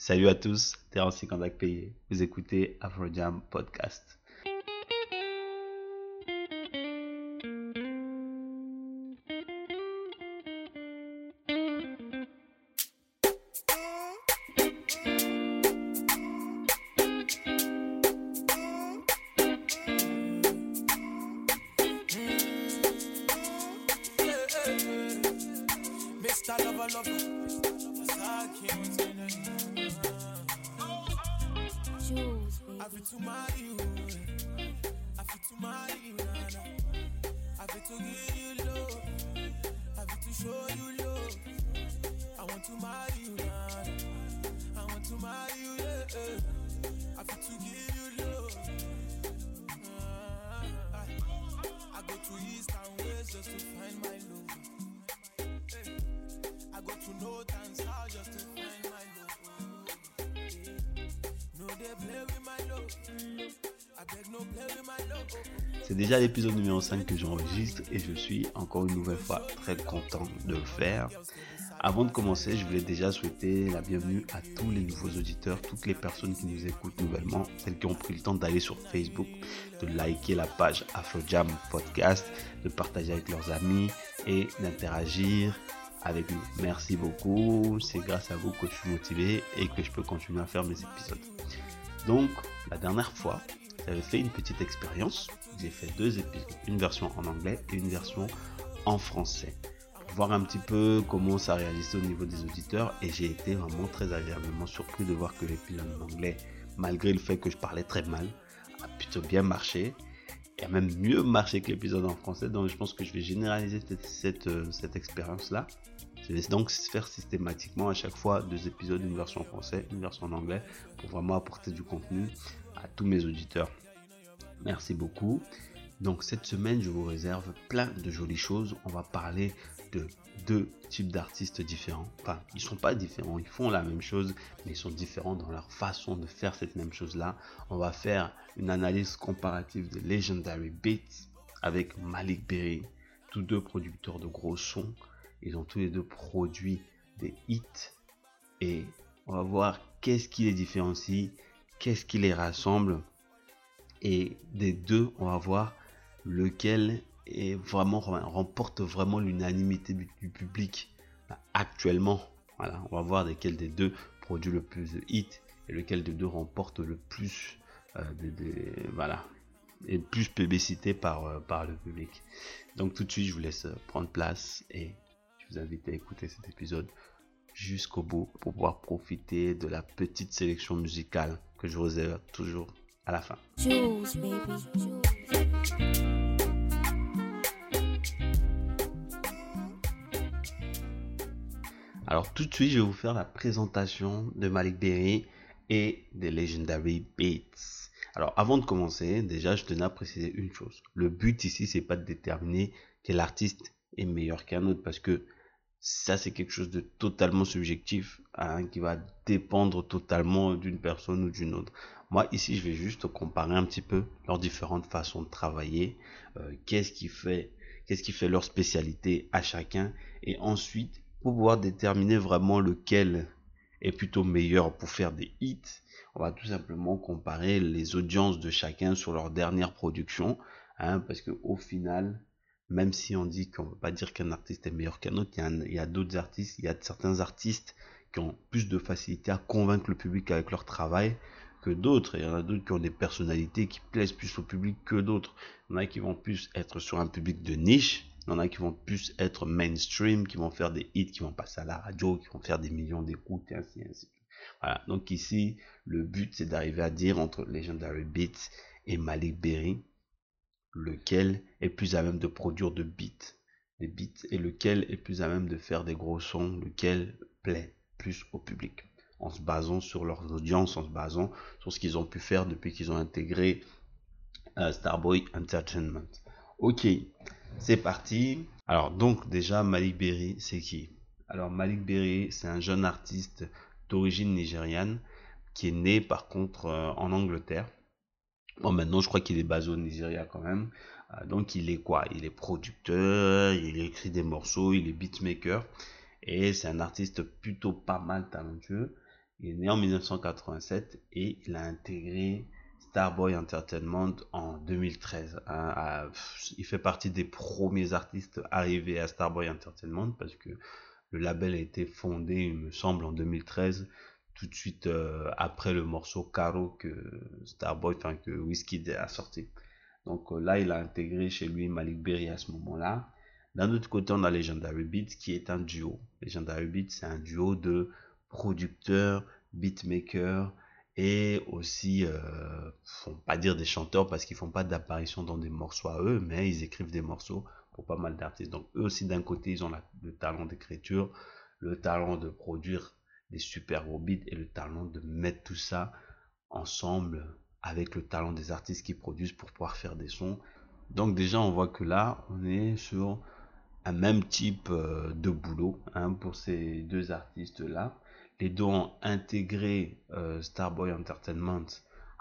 Salut à tous, Terence Contact Payé. Vous écoutez Afrojam Podcast. C'est déjà l'épisode numéro 5 que j'enregistre et je suis encore une nouvelle fois très content de le faire. Avant de commencer, je voulais déjà souhaiter la bienvenue à tous les nouveaux auditeurs, toutes les personnes qui nous écoutent nouvellement, celles qui ont pris le temps d'aller sur Facebook, de liker la page AfroJam Podcast, de partager avec leurs amis et d'interagir avec nous. Merci beaucoup, c'est grâce à vous que je suis motivé et que je peux continuer à faire mes épisodes. Donc, la dernière fois, j'avais fait une petite expérience. J'ai fait deux épisodes, une version en anglais et une version en français voir un petit peu comment ça réalisait au niveau des auditeurs et j'ai été vraiment très agréablement surpris de voir que l'épisode en anglais, malgré le fait que je parlais très mal, a plutôt bien marché et a même mieux marché que l'épisode en français. Donc je pense que je vais généraliser cette, euh, cette, expérience-là. Je vais donc faire systématiquement à chaque fois deux épisodes, une version en français, une version en anglais, pour vraiment apporter du contenu à tous mes auditeurs. Merci beaucoup. Donc cette semaine, je vous réserve plein de jolies choses. On va parler de deux types d'artistes différents. Enfin, ils sont pas différents, ils font la même chose, mais ils sont différents dans leur façon de faire cette même chose-là. On va faire une analyse comparative de Legendary Beats avec Malik Berry, tous deux producteurs de gros sons. Ils ont tous les deux produit des hits et on va voir qu'est-ce qui les différencie, qu'est-ce qui les rassemble. Et des deux, on va voir lequel remporte vraiment l'unanimité du, public actuellement. Voilà, on va voir lequel des deux produit le plus de hits et lequel des deux remporte le plus euh, de, voilà et plus publicité par, euh, par le public. Donc tout de suite, je vous laisse prendre place et je vous invite à écouter cet épisode jusqu'au bout pour pouvoir profiter de la petite sélection musicale que je vous réserve toujours à la fin. Alors tout de suite, je vais vous faire la présentation de Malik Berry et des Legendary Beats. Alors avant de commencer, déjà je tenais à préciser une chose. Le but ici, c'est pas de déterminer quel artiste est meilleur qu'un autre parce que ça c'est quelque chose de totalement subjectif qui va dépendre totalement d'une personne ou d'une autre. Moi ici je vais juste comparer un petit peu leurs différentes façons de travailler, euh, qu'est-ce qui fait qu'est-ce qui fait leur spécialité à chacun et ensuite pour pouvoir déterminer vraiment lequel est plutôt meilleur pour faire des hits, on va tout simplement comparer les audiences de chacun sur leur dernière production, hein, parce que au final, même si on dit qu'on ne peut pas dire qu'un artiste est meilleur qu'un autre, il y a, d'autres artistes, il y a certains artistes qui ont plus de facilité à convaincre le public avec leur travail que d'autres. Il y en a d'autres qui ont des personnalités qui plaisent plus au public que d'autres. Il y en a qui vont plus être sur un public de niche, il y en a qui vont plus être mainstream, qui vont faire des hits, qui vont passer à la radio, qui vont faire des millions d'écoutes et ainsi. Voilà. Donc ici, le but, c'est d'arriver à dire entre Legendary Beats et Malik Berry, lequel est plus à même de produire de beats, des beats, et lequel est plus à même de faire des gros sons, lequel plaît plus au public, en se basant sur leurs audiences, en se basant sur ce qu'ils ont pu faire depuis qu'ils ont intégré euh, Starboy Entertainment. Ok, c'est parti. Alors donc déjà Malik Berry, c'est qui? Alors Malik Berry, c'est un jeune artiste d'origine nigériane qui est né par contre euh, en Angleterre. Bon maintenant je crois qu'il est basé au Nigeria quand même. Euh, donc il est quoi? Il est producteur, il écrit des morceaux, il est beatmaker et c'est un artiste plutôt pas mal talentueux. Il est né en 1987 et il a intégré Starboy Entertainment en 2013. Hein, il fait partie des premiers artistes arrivés à Starboy Entertainment parce que le label a été fondé, il me semble, en 2013, tout de suite euh, après le morceau Caro que Starboy, enfin que Whiskey a sorti. Donc euh, là, il a intégré chez lui Malik Berry à ce moment-là. D'un autre côté, on a Legendary Beats qui est un duo. Legendary Beats, c'est un duo de producteurs, beatmakers et aussi, euh, font pas dire des chanteurs parce qu'ils font pas d'apparition dans des morceaux à eux, mais ils écrivent des morceaux pour pas mal d'artistes. Donc eux aussi, d'un côté, ils ont le talent d'écriture, le talent de produire des super gros et le talent de mettre tout ça ensemble avec le talent des artistes qui produisent pour pouvoir faire des sons. Donc déjà, on voit que là, on est sur un même type euh, de boulot hein, pour ces deux artistes-là. Les deux ont intégré euh, Starboy Entertainment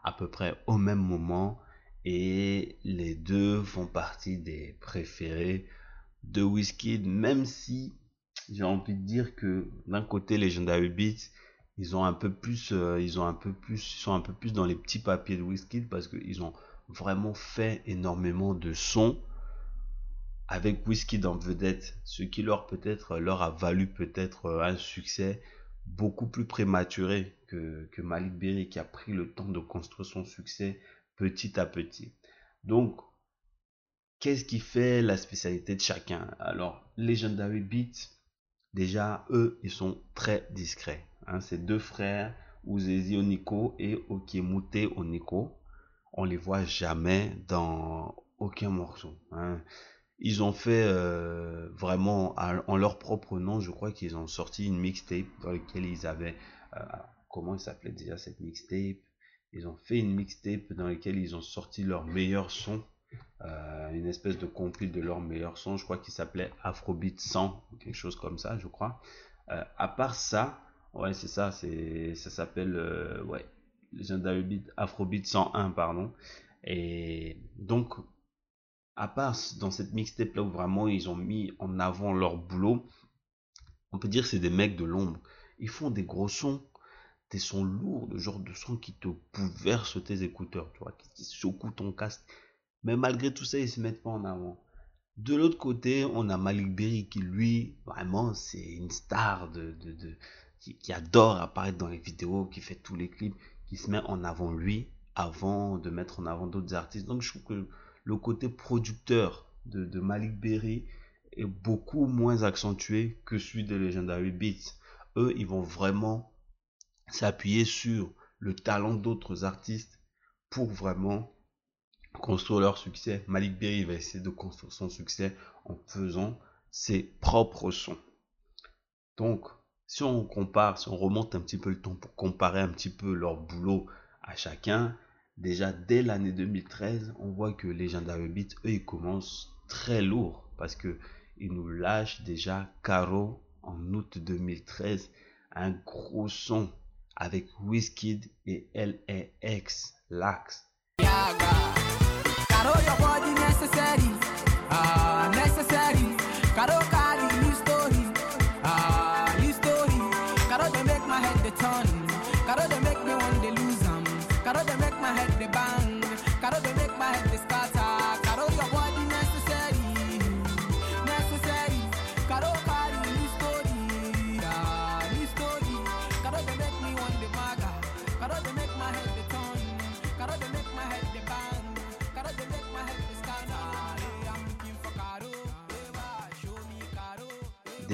à peu près au même moment et les deux font partie des préférés de Whiskey, même si j'ai envie de dire que d'un côté Legendary Beats ils ont un peu plus euh, ils ont un peu plus sont un peu plus dans les petits papiers de Whiskey parce qu'ils ont vraiment fait énormément de sons avec Whiskey dans vedette ce qui leur peut-être leur a valu peut-être euh, un succès beaucoup plus prématuré que, que Malik Berry qui a pris le temps de construire son succès petit à petit. Donc qu'est-ce qui fait la spécialité de chacun? Alors Legendary Beats Déjà, eux, ils sont très discrets. Hein. Ces deux frères, Ouzezi Oniko et Okemute Oniko, on les voit jamais dans aucun morceau. Hein. Ils ont fait euh, vraiment en leur propre nom, je crois qu'ils ont sorti une mixtape dans laquelle ils avaient... Euh, comment il s'appelait déjà cette mixtape? Ils ont fait une mixtape dans laquelle ils ont sorti leurs meilleurs sons euh, une espèce de compil de leurs meilleurs sons, je crois qu'il s'appelait Afrobeat 100, quelque chose comme ça, je crois. Euh, à part ça, ouais, c'est ça, c'est, ça s'appelle, euh, ouais, Legendary Beat, Afrobeat 101, pardon. Et donc, à part dans cette mixtape là où vraiment ils ont mis en avant leur boulot, on peut dire c'est des mecs de l'ombre. Ils font des gros sons, des sons lourds, le genre de sons qui te bouleversent tes écouteurs, tu vois, qui, qui secouent ton casque mais malgré tout ça, ils se mettent pas en avant. De l'autre côté, on a Malik Berry qui, lui, vraiment, c'est une star de, de, qui, adore apparaître dans les vidéos, qui fait tous les clips, qui se met en avant lui avant de mettre en avant d'autres artistes. Donc, je trouve que le côté producteur de, de Malik Berry est beaucoup moins accentué que celui de Legendary Beats. Eux, ils vont vraiment s'appuyer sur le talent d'autres artistes pour vraiment construire leur succès. Malik Berry va essayer de construire son succès en faisant ses propres sons. Donc, si on compare, si on remonte un petit peu le temps pour comparer un petit peu leur boulot à chacun, déjà dès l'année 2013, on voit que Legendary Beat, eux, ils commencent très lourd parce que ils nous lâchent déjà Caro en août 2013, un gros son avec Wizkid et LAX, Lax. Caro your body necessary,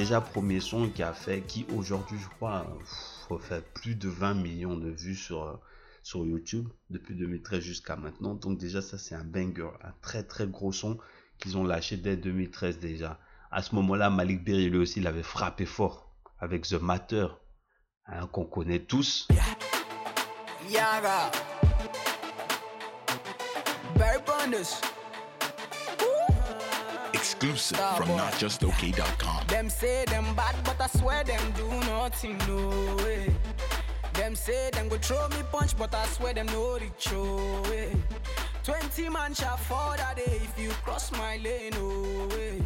déjà premier son qui a fait, qui aujourd'hui je crois fait plus de 20 millions de vues sur, euh, sur YouTube depuis 2013 jusqu'à maintenant. Donc déjà ça c'est un banger, un très très gros son qu'ils ont lâché dès 2013 déjà. À ce moment-là, Malik Berry lui aussi il avait frappé fort avec The Matter, hein, qu'on connaît tous. Exclusive Star from notjustok.com. Them say them bad, but I swear them do nothing, no way. Them say them go throw me punch, but I swear them no reach way. 20 man shall fall that day if you cross my lane, no way.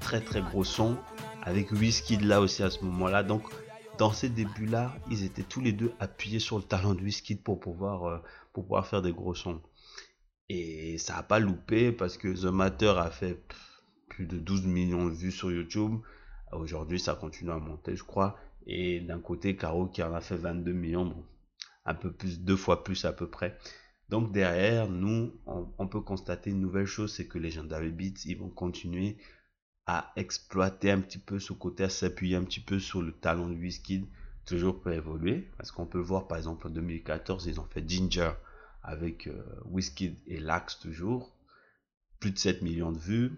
Très très gros son avec Whisky là aussi à ce moment-là. Donc dans ces débuts-là, ils étaient tous les deux appuyés sur le talent de Whisky pour pouvoir, euh, pour pouvoir faire des gros sons. Et ça n'a pas loupé parce que The Matter a fait plus de 12 millions de vues sur YouTube. Aujourd'hui, ça continue à monter, je crois. Et d'un côté, Caro qui en a fait 22 millions, un peu plus, deux fois plus à peu près. Donc derrière, nous, on, peut constater une nouvelle chose, c'est que les Legendary Beats, ils vont continuer à exploiter un petit peu ce côté, à s'appuyer un petit peu sur le talent de Wizkid, toujours pour évoluer. Parce qu'on peut voir, par exemple, en 2014, ils ont fait Ginger avec euh, Wizkid et Lax toujours. Plus de 7 millions de vues.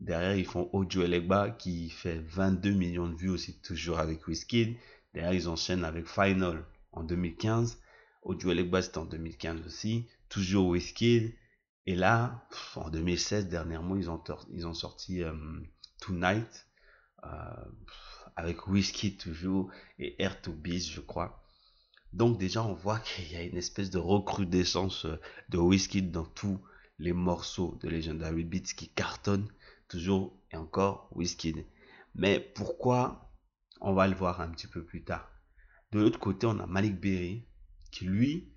Derrière, ils font Ojo Elegba qui fait 22 millions de vues aussi, toujours avec Wizkid. Derrière, ils enchaînent avec Final en 2015. Ojo Elegba, c'était en 2015 aussi. Toujours Wizkid. Et là, en 2016, dernièrement, ils ont, ils ont sorti euh, Tonight euh, avec Wizkid toujours et Air to Beast, je crois. Donc déjà, on voit qu'il y a une espèce de recrudescence euh, de Wizkid dans tous les morceaux de Legendary Beats qui cartonnent toujours et encore Wizkid. Mais pourquoi? On va le voir un petit peu plus tard. De l'autre côté, on a Malik Berry qui lui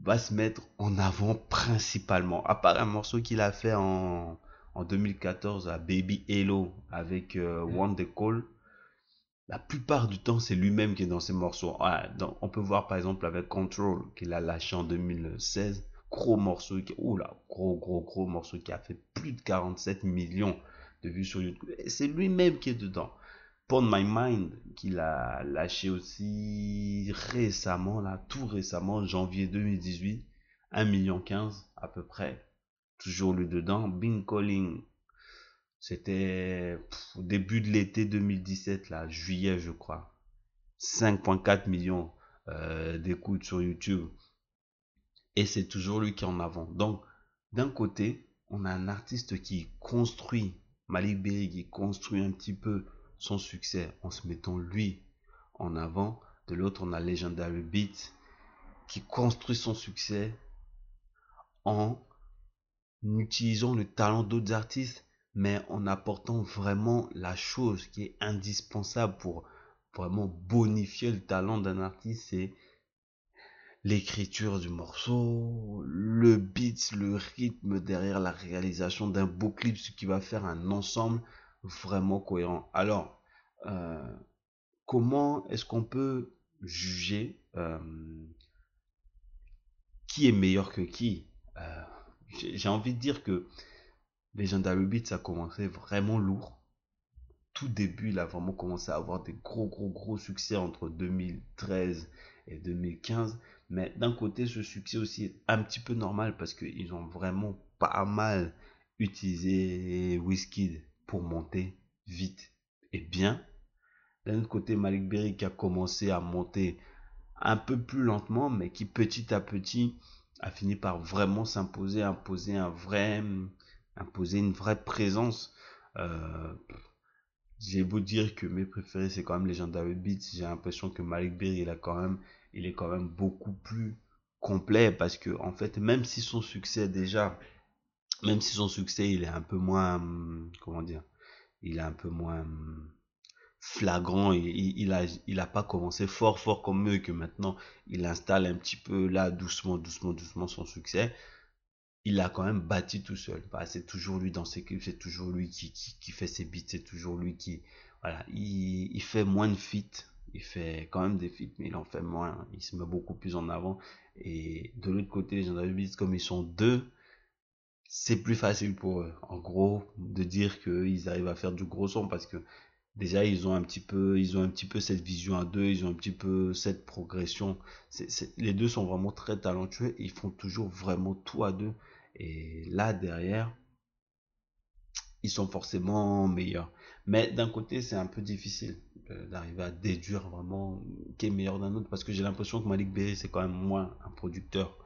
va se mettre en avant principalement. À part un morceau qu'il a fait en, en 2014 à Baby Hello avec euh, One The Call, la plupart du temps, c'est lui-même qui est dans ces morceaux. on peut voir par exemple avec Control qu'il a lâché en 2016 gros morceau, qui, oula, gros, gros, gros morceau qui a fait plus de 47 millions de vues sur YouTube. C'est lui-même qui est dedans. Pon My Mind, qu'il a lâché aussi récemment, là, tout récemment, janvier 2018, 1 million 15 à peu près. Toujours lui dedans. Bing Calling, c'était début de l'été 2017, là, juillet, je crois. 5.4 millions euh, d'écoutes sur YouTube et c'est toujours lui qui est en avant. Donc, d'un côté, on a un artiste qui construit, Malik Berry, qui construit un petit peu son succès en se mettant lui en avant. De l'autre, on a Legendary Beat qui construit son succès en utilisant le talent d'autres artistes, mais en apportant vraiment la chose qui est indispensable pour vraiment bonifier le talent d'un artiste, c'est l'écriture du morceau, le beat, le rythme derrière la réalisation d'un beau clip, ce qui va faire un ensemble vraiment cohérent. Alors, euh, comment est-ce qu'on peut juger euh, qui est meilleur que qui? Euh, J'ai envie de dire que Legendary Beats a commencé vraiment lourd. Tout début, il a vraiment commencé à avoir des gros, gros, gros succès entre 2013 et 2015. Mais d'un côté, ce succès aussi est un petit peu normal parce qu'ils ont vraiment pas mal utilisé Wizkid pour monter vite et bien. D'un autre côté, Malik Berry qui a commencé à monter un peu plus lentement, mais qui petit à petit a fini par vraiment s'imposer, imposer un vrai, imposer une vraie présence. Euh, j'ai beau dire que mes préférés c'est quand même Legendary Beats, j'ai l'impression que Malik Berry il a quand même il est quand même beaucoup plus complet parce que en fait même si son succès déjà même si son succès il est un peu moins comment dire il est un peu moins flagrant il, il, a il a pas commencé fort fort comme eux que maintenant il installe un petit peu là doucement doucement doucement son succès il a quand même bâti tout seul bah, c'est toujours lui dans ses clips c'est toujours lui qui, qui, fait ses beats c'est toujours lui qui voilà il, fait moins de feats il fait quand même des feats, mais il en fait moins. Il se met beaucoup plus en avant. Et de l'autre côté, les Beats, comme ils sont deux, c'est plus facile pour eux. En gros, de dire qu'ils arrivent à faire du gros son parce que déjà ils ont un petit peu, ils ont un petit peu cette vision à deux, ils ont un petit peu cette progression. les deux sont vraiment très talentueux. ils font toujours vraiment tout à deux. Et là derrière, ils sont forcément meilleurs. Mais d'un côté, c'est un peu difficile euh, d'arriver à déduire vraiment qui est meilleur d'un autre parce que j'ai l'impression que Malik Berry c'est quand même moins un producteur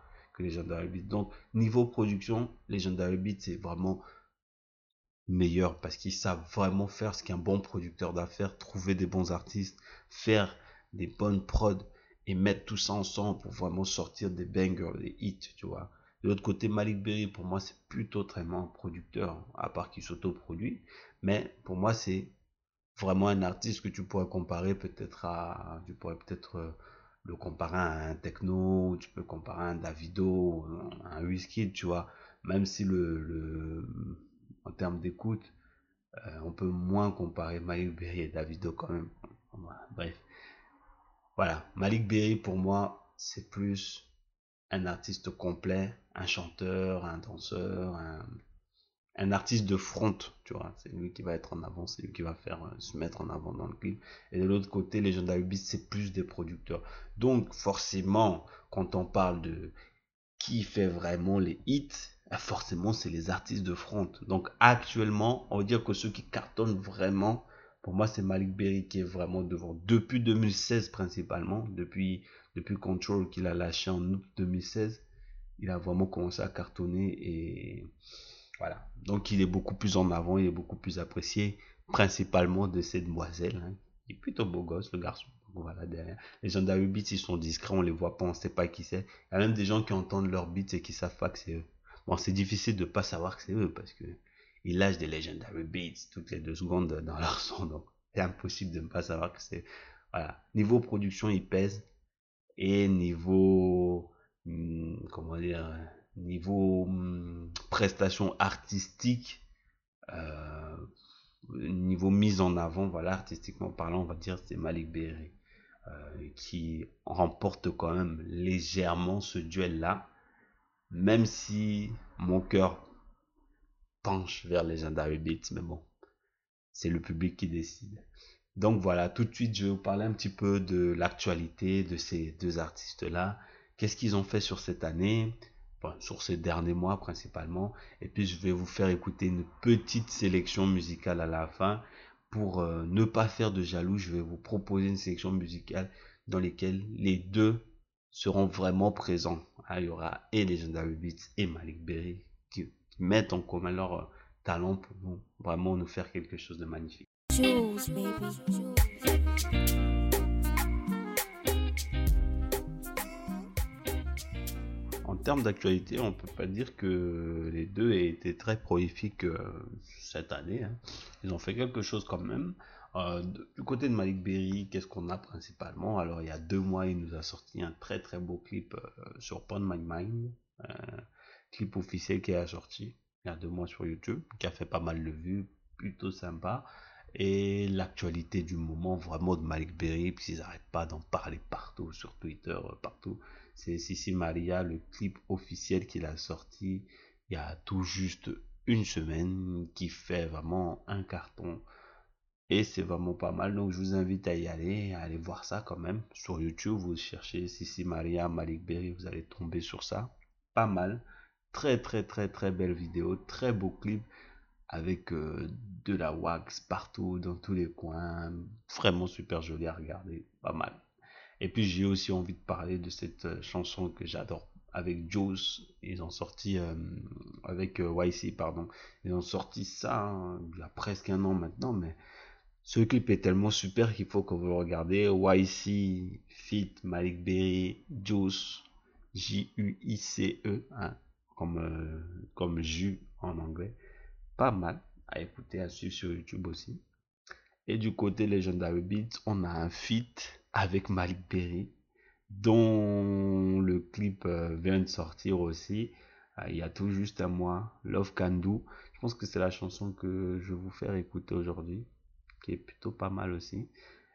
que Legendary Beat. Donc niveau production, Legendary Beat c'est vraiment meilleur parce qu'ils savent vraiment faire ce qu'un bon producteur d'affaires, trouver des bons artistes, faire des bonnes prods et mettre tout ça ensemble pour vraiment sortir des bangers, des hits, tu vois. De l'autre côté, Malik Berry, pour moi, c'est plutôt très un producteur, à part qu'il s'autoproduit. Mais pour moi, c'est vraiment un artiste que tu pourrais comparer peut-être à, tu pourrais peut-être euh, le comparer à un techno, tu peux comparer à un Davido, à un Whisky, tu vois. Même si le, le en termes d'écoute, euh, on peut moins comparer Malik Berry et Davido quand même. Bref. Voilà, Malik Berry pour moi, c'est plus un artiste complet, un chanteur, un danseur, un, un artiste de front, tu vois. C'est lui qui va être en avant, c'est lui qui va faire euh, se mettre en avant dans le clip. Et de l'autre côté, les Legendary Beats, c'est plus des producteurs. Donc, forcément, quand on parle de qui fait vraiment les hits, bah, forcément, c'est les artistes de front. Donc, actuellement, on va dire que ceux qui cartonnent vraiment, pour moi, c'est Malik Berry qui est vraiment devant. Depuis 2016 principalement, depuis, depuis Control qu'il a lâché en août 2016, il a vraiment commencé à cartonner et voilà. Donc il est beaucoup plus en avant, il est beaucoup plus apprécié, principalement de ces demoiselles. Hein. Il est plutôt beau gosse, le garçon. Voilà, derrière. Les gens d'Aru Beats, ils sont discrets, on les voit pas, on sait pas qui c'est. Il y a même des gens qui entendent leur beats et qui savent pas que c'est eux. Bon, c'est difficile de pas savoir que c'est eux parce que ils lâchent des Legendary Beats toutes les deux secondes dans leur son. Donc, c'est impossible de ne pas savoir que c'est. Voilà. Niveau production, ils pèsent. Et niveau. Hmm, comment dire niveau hum, prestation artistique, euh, niveau mise en avant, voilà, artistiquement parlant, on va dire, c'est Malik Berry euh, qui remporte quand même légèrement ce duel-là, même si mon cœur penche vers Legendary Beats, mais bon, c'est le public qui décide. Donc voilà, tout de suite, je vais vous parler un petit peu de l'actualité de ces deux artistes-là. Qu'est-ce qu'ils ont fait sur cette année? Sur ces derniers mois principalement. Et puis je vais vous faire écouter une petite sélection musicale à la fin. Pour euh, ne pas faire de jaloux, je vais vous proposer une sélection musicale dans laquelle les deux seront vraiment présents. Ah, il y aura et Legendary Beats et Malik Berry qui, mettent en commun leur euh, talent pour vraiment nous faire quelque chose de magnifique. Termes d'actualité, on peut pas dire que les deux aient été très prolifiques euh, cette année. Hein. Ils ont fait quelque chose quand même. Euh, du côté de Malik Berry, qu'est-ce qu'on a principalement? Alors, il y a deux mois, il nous a sorti un très très beau clip euh, sur Pond My Mind, clip officiel qui est sorti il y a deux mois sur YouTube, qui a fait pas mal de vues, plutôt sympa. Et l'actualité du moment, vraiment de Malik Berry, puisqu'ils n'arrêtent pas d'en parler partout, sur Twitter, partout c'est Sissi Maria, le clip officiel qu'il a sorti il y a tout juste une semaine, qui fait vraiment un carton. Et c'est vraiment pas mal. Donc je vous invite à y aller, à aller voir ça quand même. Sur YouTube, vous cherchez Sissi Maria, Malik Berry, vous allez tomber sur ça. Pas mal. Très très très très belle vidéo, très beau clip avec euh, de la wax partout dans tous les coins. Vraiment super joli à regarder, pas mal. Et puis j'ai aussi envie de parler de cette euh, chanson que j'adore avec Juice. Ils ont sorti euh, avec euh, YC, pardon. Ils ont sorti ça hein, il y a presque un an maintenant, mais ce clip est tellement super qu'il faut que vous le regardez. YC, Fit, Malik Berry, Juice, J-U-I-C-E, hein, comme, comme Jus en anglais. Pas mal à écouter, à suivre sur YouTube aussi. Et du côté Legendary Beats, on a un feat avec Malik Berry, dont le clip euh, vient de sortir aussi. Euh, il y a tout juste un mois, Love Can Do. Je pense que c'est la chanson que je vais vous faire écouter aujourd'hui, qui est plutôt pas mal aussi.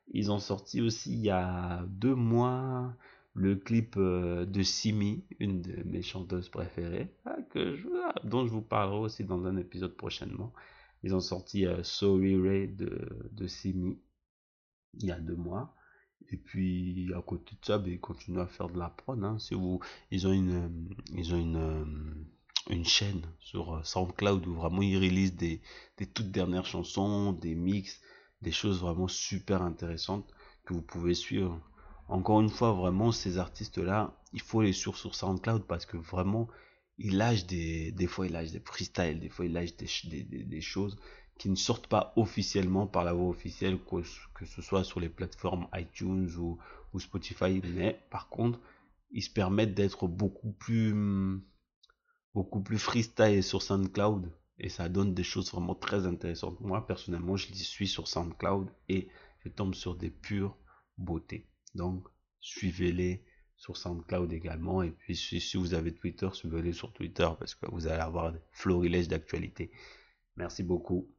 Ils ont sorti aussi il y a deux mois le clip euh, de Simi, une de mes chanteuses préférées, que dont je vous parlerai aussi dans un épisode prochainement. Ils ont sorti Sorry Ray de, de Simi il y a deux mois. Et puis à côté de ça, ben, ils continuent à faire de la prod. Hein. vous, ils ont une, ils ont une, euh, une chaîne sur euh, SoundCloud où vraiment ils réalisent des, des toutes dernières chansons, des mix, des choses vraiment super intéressantes que vous pouvez suivre. Encore une fois, vraiment ces artistes-là, il faut les suivre sur SoundCloud parce que vraiment ils lâchent des, des fois ils lâchent des freestyles, des fois ils lâchent des, des, des choses qui ne sortent pas officiellement par la voie officielle, que, ce soit sur les plateformes iTunes ou, Spotify, mais par contre, ils se permettent d'être beaucoup plus, beaucoup plus freestyle sur SoundCloud et ça donne des choses vraiment très intéressantes. Moi, personnellement, je les suis sur SoundCloud et je tombe sur des pures beautés. Donc, suivez-les sur SoundCloud également. Et puis, si, vous avez Twitter, suivez-les sur Twitter parce que vous allez avoir des florilèges d'actualité. Merci beaucoup.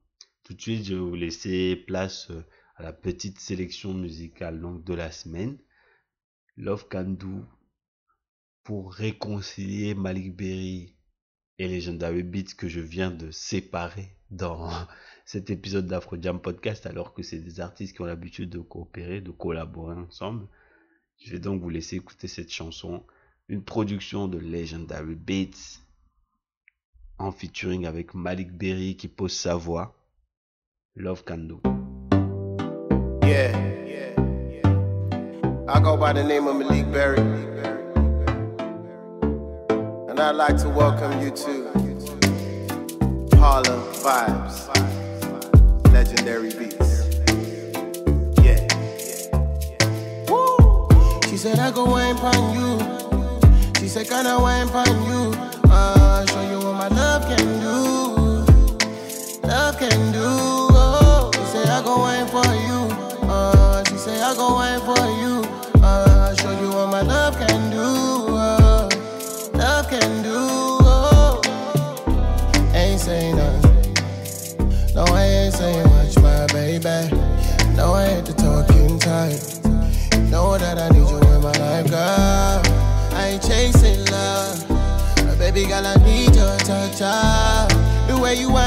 Tout de suite, je vais vous laisser place euh, à la petite sélection musicale donc, de la semaine. Love Can Do pour réconcilier Malik Berry et Legendary Beats que je viens de séparer dans cet épisode d'Afro Jam Podcast alors que c'est des artistes qui ont l'habitude de coopérer, de collaborer ensemble. Je vais donc vous laisser écouter cette chanson, une production de Legendary Beats en featuring avec Malik Berry qui pose sa voix. Love Kando. Yeah, yeah, yeah. I go by the name of Malik Berry. And I'd like to welcome you to Harlem Vibes, Legendary Beats. Yeah. Woo! She said, I go wine pon you. She said, Can I wine pon you? Uh, show you what my love can do. Love can do. I go wine for you. Uh, show you what my love can do. Uh, love can do. Oh, ain't saying nothing. No, I ain't saying much, my baby. No, I ain't the talking type. Know that I need you in my life, girl. I ain't chasing love. But baby girl, I need your touch. Ah. The way you whine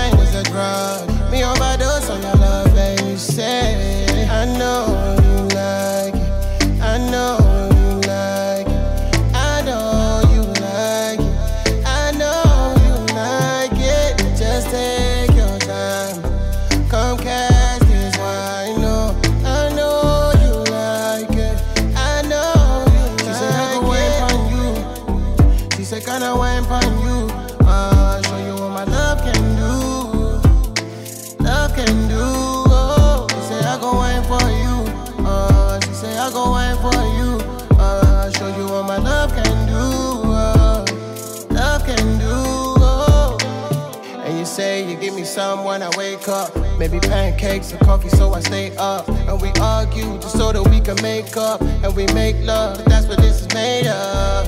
Maybe pancakes or coffee, so I stay up. And we argue just so that we can make up. And we make love, but that's what this is made of.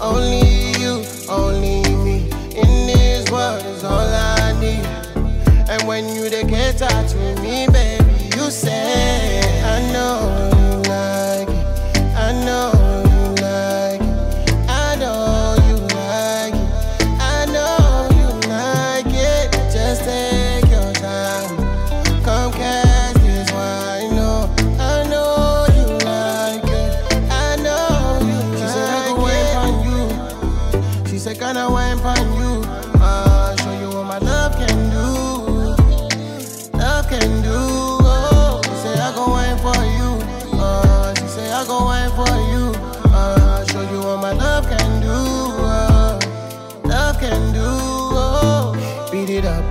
Only you, only me. In this world is all I need. And when you they get with me, baby, you say, I know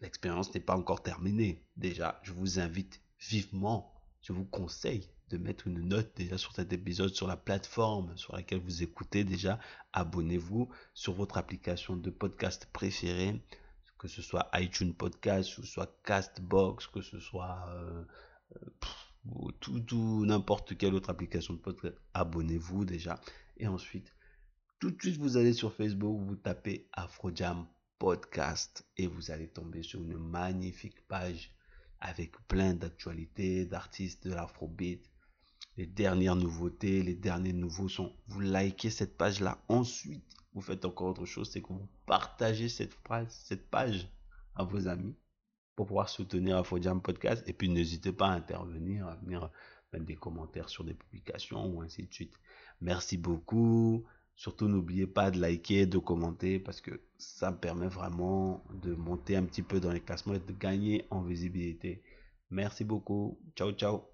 l'expérience n'est pas encore terminée. Déjà, je vous invite vivement, je vous conseille de mettre une note déjà sur cet épisode sur la plateforme sur laquelle vous écoutez déjà. Abonnez-vous sur votre application de podcast préférée, que ce soit iTunes Podcast, que ce soit Castbox, que ce soit euh, euh, pff, ou n'importe quelle autre application de podcast. Abonnez-vous déjà et ensuite tout de suite vous allez sur Facebook, vous tapez Afrojam Podcast et vous allez tomber sur une magnifique page avec plein d'actualités, d'artistes de l'afrobeat, les dernières nouveautés, les derniers nouveaux sons. Vous likez cette page-là. Ensuite, vous faites encore autre chose, c'est que vous partagez cette phrase, cette page à vos amis pour pouvoir soutenir Afrojam Podcast. Et puis, n'hésitez pas à intervenir, à venir mettre des commentaires sur des publications ou ainsi de suite. Merci beaucoup. Surtout, n'oubliez pas de liker, de commenter parce que ça me permet vraiment de monter un petit peu dans les classements et de gagner en visibilité. Merci beaucoup. Ciao, ciao.